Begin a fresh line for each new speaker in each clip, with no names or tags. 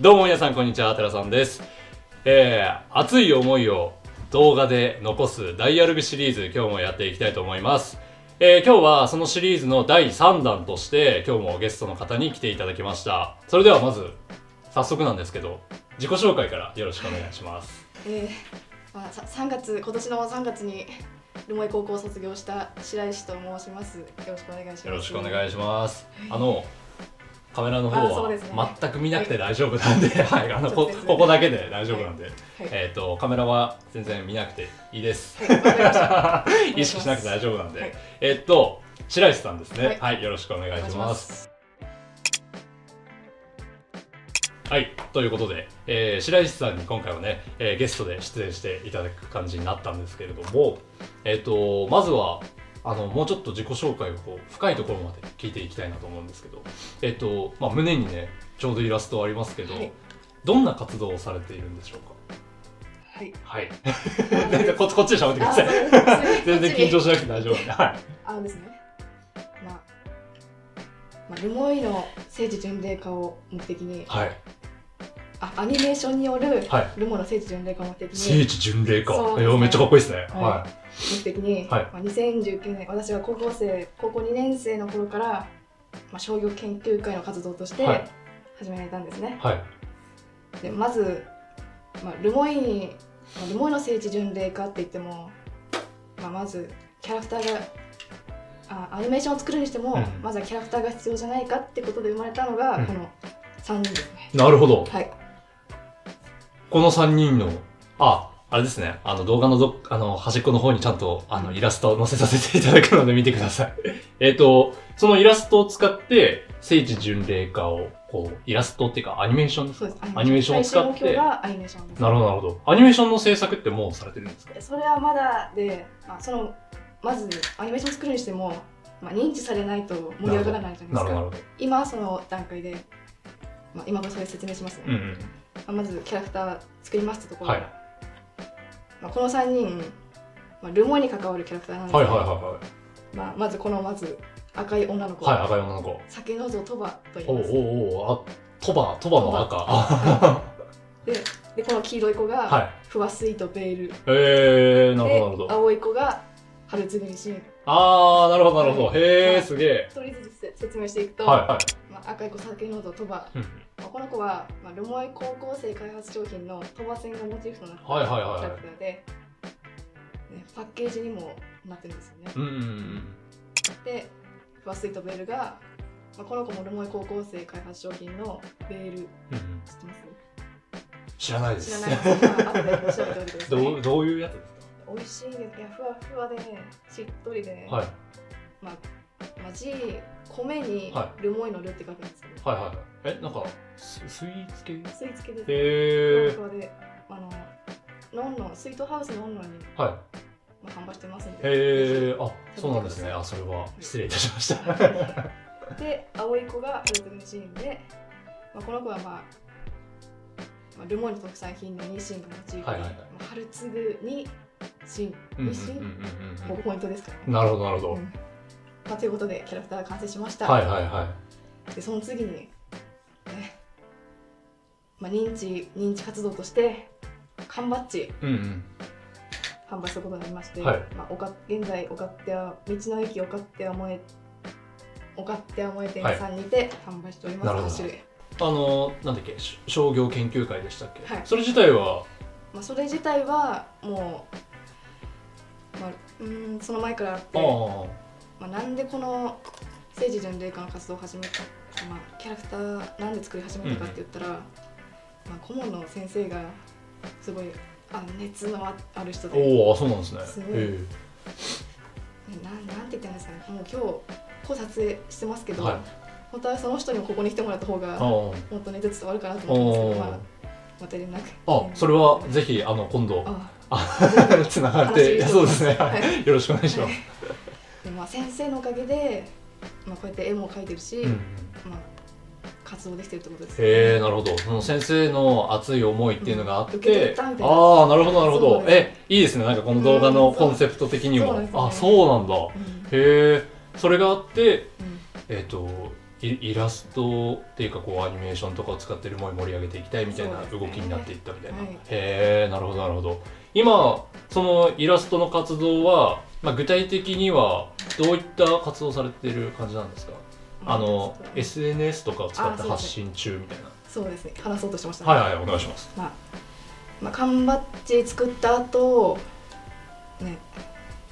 どうも皆さんこんにちは、寺さんです。えー、熱い思いを動画で残すダイヤルビシリーズ、今日もやっていきたいと思います。えー、今日はそのシリーズの第3弾として、今日もゲストの方に来ていただきました。それではまず、早速なんですけど、自己紹介からよろしくお願いします。
えーまあ、さ3月今年の3月に留萌高校を卒業した白石と申しますよろしくお願いします
よろしくお願いします。あの、カメラの方は全く見なくて大丈夫なんで、はい、あのこここだけで大丈夫なんで、
はい。
えっ、とカメラは全然見なくていいです。意識しなくて大丈夫なんで、
はい。
えっと白石さんですね、は、
はいい
よろしくお願いします。
す。
はい、ということで、えー白石さんに今回はね、えーゲストで出演していただく感じになったんですけれども、えっ、とまずはあのもうちょっと自己紹介をこう深いところまで聞いていきたいなと思うんですけど、えっ、とまあ胸にねちょうどイラストありますけど、
はい
どんな活動をされているんでしょうか？
はい
はい。全然ここっちで喋ってください。全然緊張しなくて大丈夫なんで。はい。
あのですねまあ、まあ、留萌の聖地巡礼化を目的に
はい。
あアニメーションによる
はい。
留萌の聖地巡礼化を目的
聖
に
地巡礼か。
そうですね
めっちゃかっこいいですね。
は
は
目的に、
はい
まあ、2019年私が高校生高校2年生の頃から、まあ、商業研究会の活動として
はい
始められたんですね、
い。はい。
でまず、まあ、ルモイルモイの聖地巡礼化って言っても、まあ、まずキャラクターがあアニメーションを作るにしても、
うん
まずはキャラクターが必要じゃないかってことで生まれたのが、
うん
この3人ですね
なるほど。
はい
この3人の、あ、あれですね。あの動画のどっあの端っこの方にちゃんとあのイラストを載せさせていただくので見てください。えっと、そのイラストを使って聖地巡礼化をこうイラストっていうかアニメーションですか？
そうです
アニメーションを使って
最終目標がアニメーションです
なるほどなるほど。アニメーションの制作ってもうされてるんですか？
それはまだで、まあ、そのまずアニメーション作るにしても、まあ、認知されないと盛り上がらないじゃないですか。今はその段階で、まあ、今もそれ説明しますね、
うんうん。
まあまずキャラクター作りますってところ
はい
まあ、この3人、まあ、ルモに関わるキャラクターなんですけど、
はいはいは
まあ、まずこのまず赤い女の子、
いはい。はい、赤い女の子。
酒のぞ鳥羽と言います
おうおうあ、鳥羽、鳥羽の赤。あ
ででこの黄色い子が、
はい。
フワスイートベール
えー、なる
で
ほどなるほど。
青い子が春つぐみしん
あー、なるほどなるほど。
はい
へー、
はい
すげえ。
一人ずつ説明していくと、
はいはい。
まあ、赤い子酒のぞ鳥羽
うん
まあこの子は、まあ、ルモイ高校生開発商品の鳥羽線がモチーフとなったキ
はいはいはいはい
ャラクターで、ね、パッケージにもなってるんですよね。
うんうんうん。
で、フワスイートベールが、まあ、この子もルモイ高校生開発商品のベール、知って
うん
ます？
知らないです。
知らないですか、まあ、後で調べておいてください。
どうどういうやつです
美味しいです。いや、ふわふわでね、しっとりで、
かはい
まあ、まあ、字、米に
は
ルモイのルって書くんですけど、
はいはいはい。え、なんか、ススイーツ系？
スイーツ系です。
へー
ふわふわで、あの、ノンノン、スイートハウスのノンノンに、
はい。
まあ、販売してますんで。
へー、あ、そうなんですね。あ、それは失礼いたしました。
で、青い子が春つぐみシーンで、まあ、この子はまあ、まあ、ルモイの特産品のニシンがモチーフで、
はいはいはい
まあ、春つぐにシン、ニシン、ここポイントですからね。
うん。なるほどなるほど。
うんまあ、ということで、キャラクターが完成しました。
はいはいは
で、その次に、ね、まあ、認知、認知活動として、缶バッジ。
い。うんうん。
販売することになりまして、
はい。
まあ、おか現在おかっては道の駅おかっては萌えおかっては萌え店さんにて販売しております、
なるほど。
8種類、
あの、なんだっけ、し商業研究会でしたっけ？
はい。
それ自体は、
まあ、それ自体はもう,、まあ、うーんその前からあって
ああ。
まあ、なんでこの政治巡礼化の活動を始めた、まあ、キャラクターなんで作り始めたかって言ったら、まあ、顧問の先生がすごいあ熱のあある人で
おお、そうなんですね。
すごい
へ
ねなんなんて言ったんですかねもう今日こう撮影してますけど、
ーはい。
本当はその人にもここに来てもらった方が
あ
本当に熱伝わるかなと思ったんですけど、まあ
あ。
また連絡
あ、それはぜひ、あの、今度、
あ
あ、つながって、
話
そうですね。は。
はい
よろしくお願いします。
でまあ、先生のおかげで、まあ、こうやって絵も描いてるし、
うん。
まあ、活動できてるってことです
へえなるほど。その先生の熱い思いっていうのがあっ
うんっ
ああなるほどなるほど。えいいですね。なんかこの動画の
うん
コンセプト的にも、
そうそうですね。
あそうなんだ。
うん。
へえそれがあって
うん。
えっ、とイイラストっていうかこうアニメーションとかを使ってルモイ盛り上げていきたいみたいな動きになっていったみたいな、
はい。
へえなるほどなるほど。今そのイラストの活動は、まあ、具体的にはどういった活動されてる感じなんですか？あの SNS とかを使って発信中みたいな。
そうですね。話そうとしてました。
はいはいお願いします。
まあ、まあ、缶バッジ作った後ね、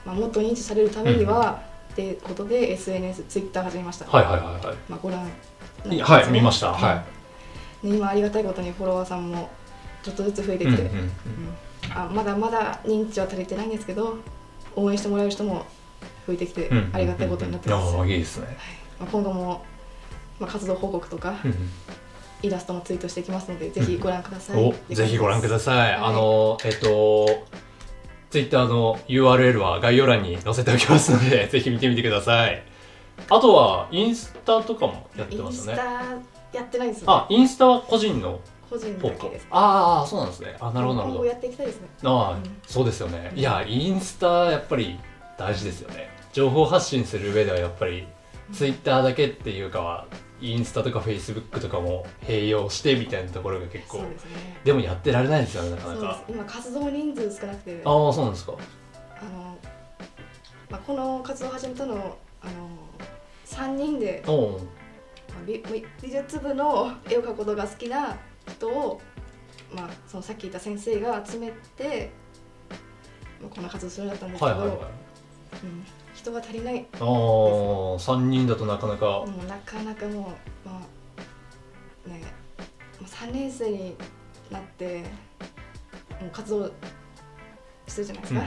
まあ、もっと認知されるためには、っていうことで SNS、ツイッター始めました。
はいはいはいはい。
まあ、ご覧
いはい見ました。はい。
い。で今ありがたいことにフォロワーさんもちょっとずつ増えてきて、
うんうんうん。
うん。あまだまだ認知は足りてないんですけど応援してもらえる人も増えてきて、
うん
ありがたいことになってます、
いいですね、
まあ、今後も、まあ、活動報告とか
うん
イラストもツイートしていきますのでぜひご覧ください、
おぜひご覧ください、
はい。
あのえっとツイッターの URL は概要欄に載せておきますので ぜひ見てみてください。あとはインスタとかもやってますよね。
タやってないんですよ、
あインスタは個人の
個人だけです。
ああそうなんですね。あなるほどなるほど。
やっていきたいですね。
ああ、
うん
そうですよね。いやインスタやっぱり大事ですよね。情報発信する上ではやっぱりツイッターだけっていうかはインスタとかフェイスブックとかも併用してみたいなところが結構
ですね。
でもやってられないですよねなかなか。
今活動人数少なくて。あ
ああそうなんですか。
の、まあ、この活動を始めたのあの3人で、美術部の絵を描くことが好きな人を、まあ、そのさっき言った先生が集めて、まあ、こんな活動するようになったんですけど、
はいはいはい。
うん、人が足りない
ああ3人だとなかなか。
もうなかなかもうまあねもう3年生になってもう活動してるじゃないです
うん
か、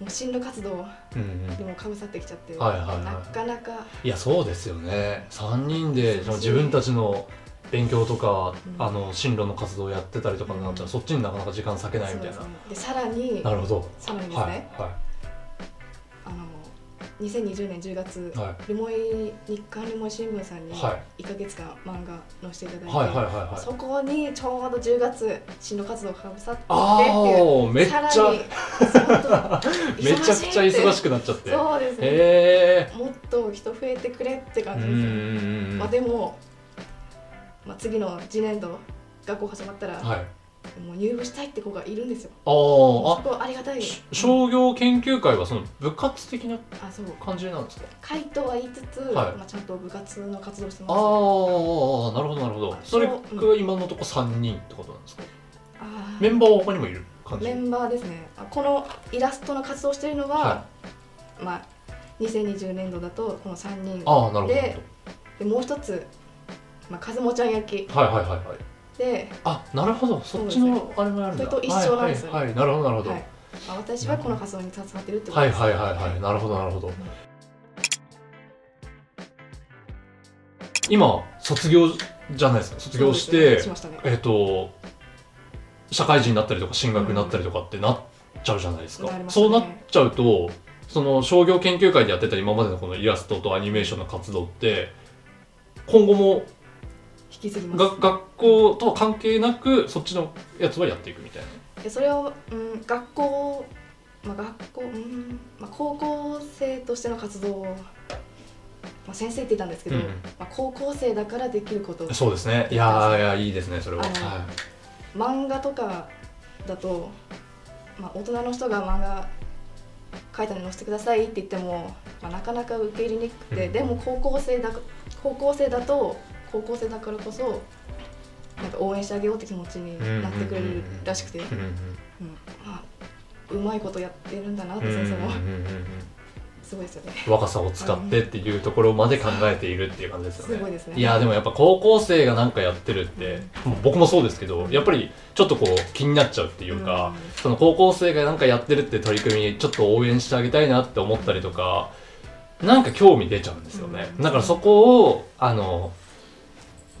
もう進路活動
うんうん。
でもかぶさってきちゃって、
はいはいはい。
なかなか。
いやそうですよね。3人でその自分たちの勉強とか、
うん。
あの進路の活動をやってたりとかになったら、
うん。
そっちになかなか時間割けないみたいな、
でさらに
なるほど。
さらにですね、
はいは
あの2020年10月、
い。は
ルモイ日刊ルモイ新聞さんに
い。は
1か月間漫画載せていただいて、そこにちょうど10月進路活動がかぶさって
あ
って
めっちゃ めちゃくちゃ忙し
く
くなっちゃって。へ
そうですね。
え
もっと人増えてくれって感じですよ、
んうん。
まあ、でも、まあ、次の次年度学校始まったら、
はい。
もう入部したいって子がいるんですよ。
あ
そ
ー
こありがたい。
商業研究会はその部活的な
あそう。
感じなんですか？
会とは言いつつ、
はい。
まあ、ちゃんと部活の活動してます。
ああなるほどなるほど。
あ
それ
そう
が今のとこ3人ってことなんですか？
あー。
メンバーは他にもいる感じ？
メンバーですね。あこのイラストの活動しているのは、
は
まあ2020年度だとこの3人
ああなるほどなる
ででもう一つ、まあ、かずもちゃん焼き。
はいはいはいはい。
で、
あなるほど。そっちのあれもあるんだ。
それと一緒なんですよ。
はいはい、はい、なるほどなるほど、
はい。まあ、私はこの活動に携わってるってことです、
はいはいはいはい。なるほどなるほど。今卒業じゃないですか。卒業して、
しね。
えっ、と社会人になったりとか進学になったりとかってなっちゃうじゃないですか、
なりますね。
そうなっちゃうとその商業研究会でやってた今までのこのイラストとアニメーションの活動って今後も
引き継ぎます。
が学校とは関係なくそっちのやつはやっていくみたいな。
でそれを、うん、学校、まあ、学校、うんまあ、高校生としての活動を、まあ、先生って言ったんですけど、
うん。
まあ、高校生だからできること。
そうですね。いやーいやいいですねそれは、は
漫画とかだと、まあ、大人の人が漫画描いたのに載せてくださいって言っても、まあ、なかなか受け入れにくくて、
うん。
でも高校生だ高校生だと高校生だからこそなんか応援してあげようって気持ちになってくれるらしくて、うまあ、うまいことやってるんだなって
うん
先生も
うんうん。うん
すごいですよね。
若さを使ってっていうところまで考えているっていう感じですよね。
すごいですね。
いやーでもやっぱ高校生がなんかやってるって、もう僕もそうですけどやっぱりちょっとこう気になっちゃうっていうか、その高校生がなんかやってるって取り組みちょっと応援してあげたいなって思ったりとかなんか興味出ちゃうんですよね、
うん。
だからそこをあの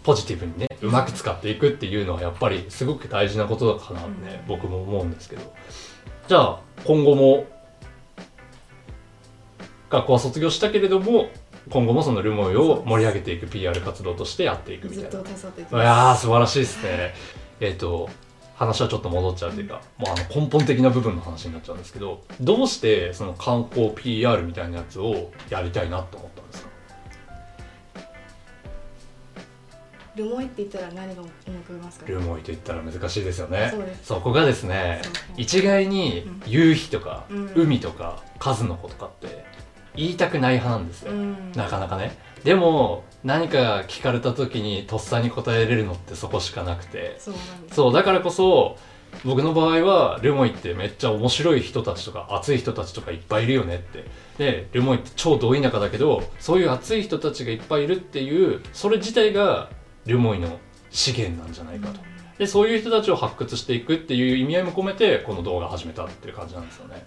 ポジティブにねうまく使っていくっていうのはやっぱりすごく大事なことだかなって、ね
うん。
僕も思うんですけど。じゃあ今後も学校は卒業したけれども今後もそのルモイを盛り上げていく PR 活動としてやっていくみたいな。
い
やー素晴らしいですね。えっ、と話はちょっと戻っちゃうというか、もうあの根本的な部分の話になっちゃうんですけどどうしてその観光 PR みたいなやつをやりたいなと思ったんですか
ルモイって言ったら何が思い浮かべますか？
ルモイと言ったら難しいですよね。
そうです。
そこがですね一概に
うん。
夕日とか、
うん。
海とか数の子とかって言いたくない派なんですよ、
うん。
なかなかね。でも何か聞かれた時にとっさに答えれるのってそこしかなくて。
そう
だからこそ僕の場合はルモイってめっちゃ面白い人たちとか熱い人たちとかいっぱいいるよねって。でルモイって超ど田舎だけどそういう熱い人たちがいっぱいいるっていうそれ自体がルモイの資源なんじゃないかと。でそういう人たちを発掘していくっていう意味合いも込めてこの動画を始めたっていう感じなんですよね。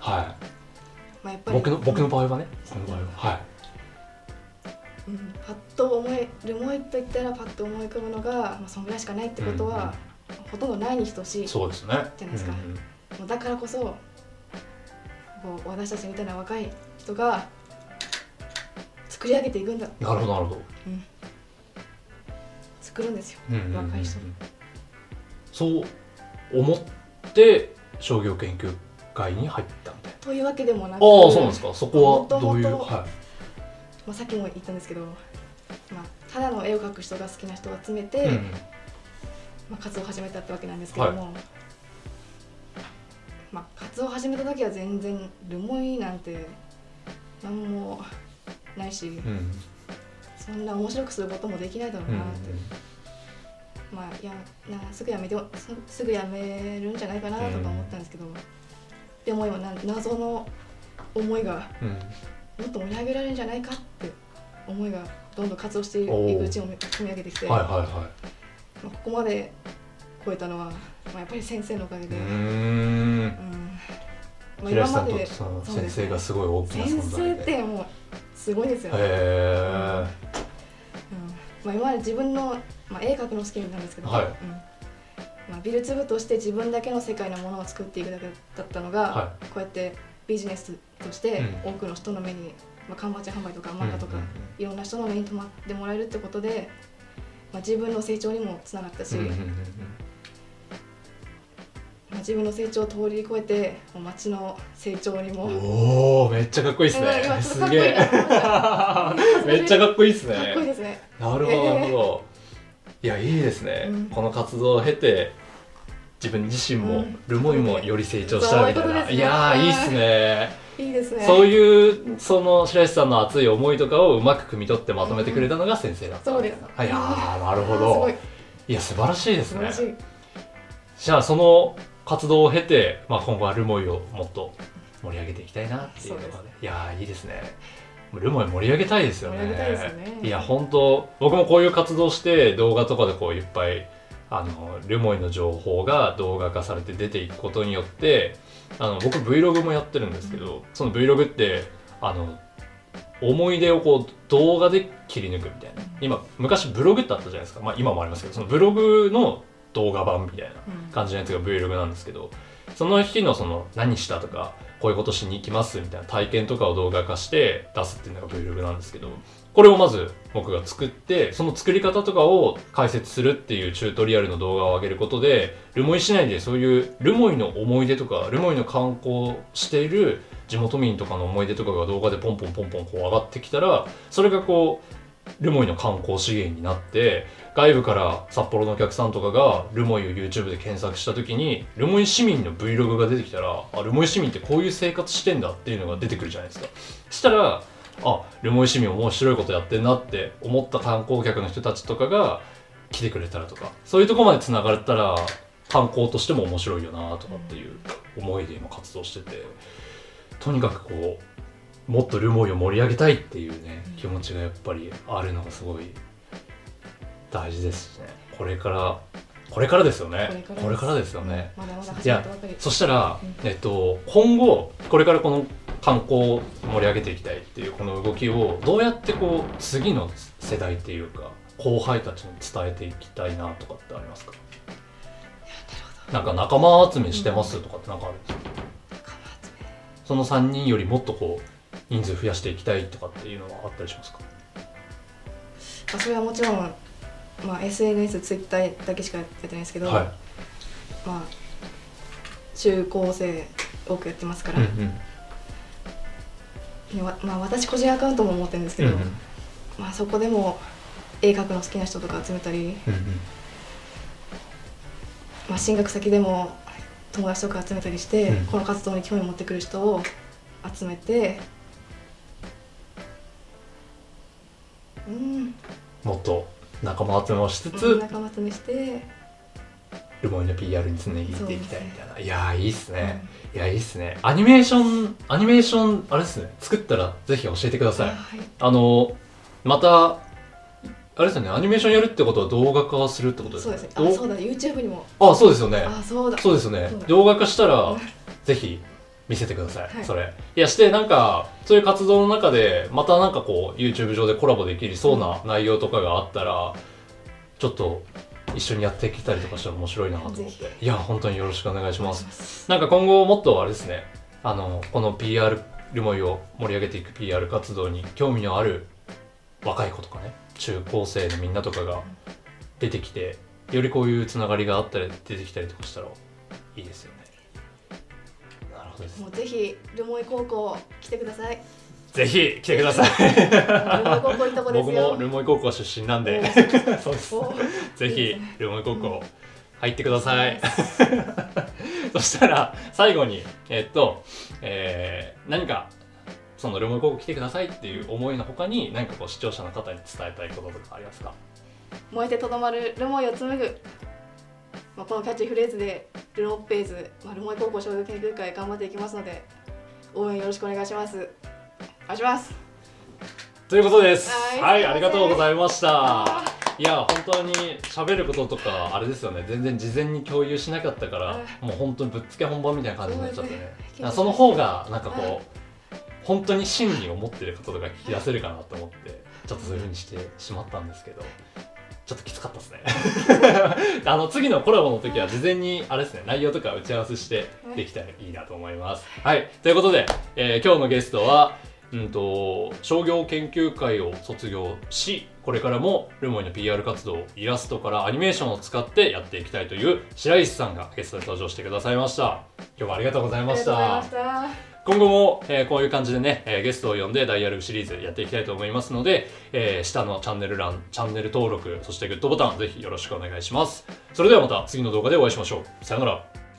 は
まあ、やっぱり
い僕の僕の場合はね。僕の場合は。はい。
うん、パッと思いルモイと言ったらパッと思い浮かぶのが、まあ、そんぐらいしかないってことは、ほとんどないに等しい。
そうですね。
じゃないですか。
うんうん
だからこそこう私たちみたいな若い人が作り上げていくんだ。
なるほどなるほど
作るんですよ。
うんうんうんうん。
若い人
そう思って商業研究会に入ったみたい
というわけでもなく
なああそうなんですか。そこはどういうは
まあ、さっきも言ったんですけど、まあ、ただの絵を描く人が好きな人を集めて、
い、うん。
まあ、活動を始めたってわけなんですけども、まあ、活動を始めた時は全然ルモイなんて何もないし、
うん
そんな面白くすることもできないだろう
うん
なって、まあいやなすぐやめてすすぐやめるんじゃないかなとか思ったんですけど、でも今な謎の思いが
うん。
もっと盛り上げられるんじゃないかって思いがどんどん活動していくうちを積み上げてきて、
はいはいは
まあ、ここまで超えたのは、まあ、やっぱり先生のおかげで、
いうーん。
うん。まあ、
平石さんと
で
先生がすごい大きな存
先生ってもうすごいですよね、
へえ
うん。まあ、今まで自分の、まあ、絵描くの好きなんですけど、
はい。
うん。まあ、美術部として自分だけの世界のものを作っていくだけだったのが、
は
こうやってビジネスとして
うん。
多くの人の目に、まあ、缶バッジ販売とか漫画とか、
うんうん
いろんな人の目に留まってもらえるってことで、まあ、自分の成長にもつながったし、
うんうんうん
まあ、自分の成長を通り越えてもう町の成長にも、
うんおおめっちゃかっこいいですね。
うん今ちょっとかっこいい
めっちゃかっこいいですね。
かっこいいですね。
なるほどなるほどいやいいですね、
うん。
この活動を経て自分自身も、
うん。
ルモイもより成長したみたいな、
そういうことですね。
いやーいいっすね。
い。いですね。
そういうその白石さんの熱い思いとかをうまく汲み取ってまとめてくれたのが先生だった
そうです。
あい。やーなるほ
す
ど
ごい。
いや素晴らしいですね。じゃあその活動を経て、まあ、今後はルモイをもっと盛り上げていきたいなっていうのがね。いやーいいですねルモイ盛り上げたいですよね。
ね。
いや本当僕もこういう活動して動画とかでこういっぱいあのルモイの情報が動画化されて出ていくことによってあの僕 Vlog もやってるんですけど、その Vlog ってあの思い出をこう動画で切り抜くみたいな。今昔ブログってあったじゃないですか、まあ、今もありますけどそのブログの動画版みたいな
うん。
感じのやつが Vlog なんですけどその日のその何したとかこういうことしに行きますみたいな体験とかを動画化して出すっていうのが Vlog なんですけどこれをまず僕が作ってその作り方とかを解説するっていうチュートリアルの動画を上げることでルモイ市内でそういうルモイの思い出とかルモイの観光している地元民とかの思い出とかが動画でポンポンポンポンこう上がってきたらそれがこうルモイの観光資源になって外部から札幌のお客さんとかがルモイを YouTube で検索した時にルモイ市民の Vlog が出てきたらあルモイ市民ってこういう生活してんだっていうのが出てくるじゃないですか。そしたらあルモイ市民面白いことやってんなって思った観光客の人たちとかが来てくれたらとかそういうとこまでつながれたら観光としても面白いよなとかっていう思いで今活動しててとにかくこうもっとルモイを盛り上げたいっていうね気持ちがやっぱりあるのがすごい大事ですね。これからこれからですよね。これからです。よね。
まだまだ始まったばかり。
そしたら
うん、
えっと、今後これからこの観光を盛り上げていきたいっていうこの動きをどうやってこう次の世代っていうか後輩たちに伝えていきたいなとかってありますか？なんか仲間集めしてますとかってなんかあるんですか？その3人よりもっとこう人数増やしていきたいとかっていうのはあったりしますか？
まあ、それはもちろん、まあ、SNS、ツイッターだけしかやってないですけど、
はい。
まあ、中高生多くやってますから、
うんうん。
まあ、私個人アカウントも持ってるんですけど、まあ、そこでも絵描くの好きな人とか集めたり、
うんうん。
まあ、進学先でも友達とか集めたりして、
うん。
この活動に興味を持ってくる人を集めて
もっと仲間集めをしつつ、
仲間集めして、
ルモイの PR につなげていきたいみたいな、いやーいいっす
うん。
ね、いやいいっすね。アニメーションアニメーションあれですね。作ったらぜひ教えてください。
あはい。
あのまたあれですよね。アニメーションやるってことは動画化するってことです
そうですね。あそうだ。YouTube にも。
あそうですよね。
あそうだ。
そうですよね。動画化したら
うん。
ぜひ見せてください、
はい。
それ。いやしてなんかそういう活動の中でまたなんかこう YouTube 上でコラボできそうな内容とかがあったら、ちょっと一緒にやっていけたりとかしたら面白いなと思っ
ぜ
ていや本当によろしくお願いします。
す。
なんか今後もっとあれですねあのこの PR ルモイを盛り上げていく PR 活動に興味のある若い子とかね中高生のみんなとかが出てきてよりこういうつながりがあったり出てきたりとかしたらいいですよねなるほどです。
もうぜひルモイ高校来てください。
ぜひ来てください。
ルモイ高校いいとこです
僕
よ
もルモイ高校出身なんで。そうです
お
ぜひ
いいです。ね
ルモイ高校入ってください。そしたら最後にえっと、えー何かそのルモイ高校来てくださいっていう思いのほかに何かこう視聴者の方に伝えたいこととかありますか？
燃えてとどまるルモイを紡ぐ、まあ、このキャッチフレーズでルノッペーズ、まあ、ルモイ高校商業研究会頑張っていきますので応援よろしくお願いします。お願いします。
ということです。
はい。
はいありがとうございました。
あ
いや本当に喋ることとかあれですよね。全然事前に共有しなかったから
う
もう本当にぶっつけ本番みたいな感じになっちゃってね。
そね。
その方がなんかこう本当に真に思ってることとか聞き出せるかなと思ってちょっとそういうふうにしてしまったんですけどちょっときつかったですね。あの次のコラボの時は事前にあれですね。内容とか打ち合わせしてできたらいいなと思います。はい。ということで、えー今日のゲストはうんと商業研究会を卒業しこれからもルモイの PR 活動をイラストからアニメーションを使ってやっていきたいという白石さんがゲストで登場してくださいました。今日はありがとうございま
した。
今後も、えーこういう感じでね、えーゲストを呼んでダイヤルシリーズやっていきたいと思いますので、えー下のチャンネル欄チャンネル登録そしてグッドボタンぜひよろしくお願いします。それではまた次の動画でお会いしましょう。さよなら。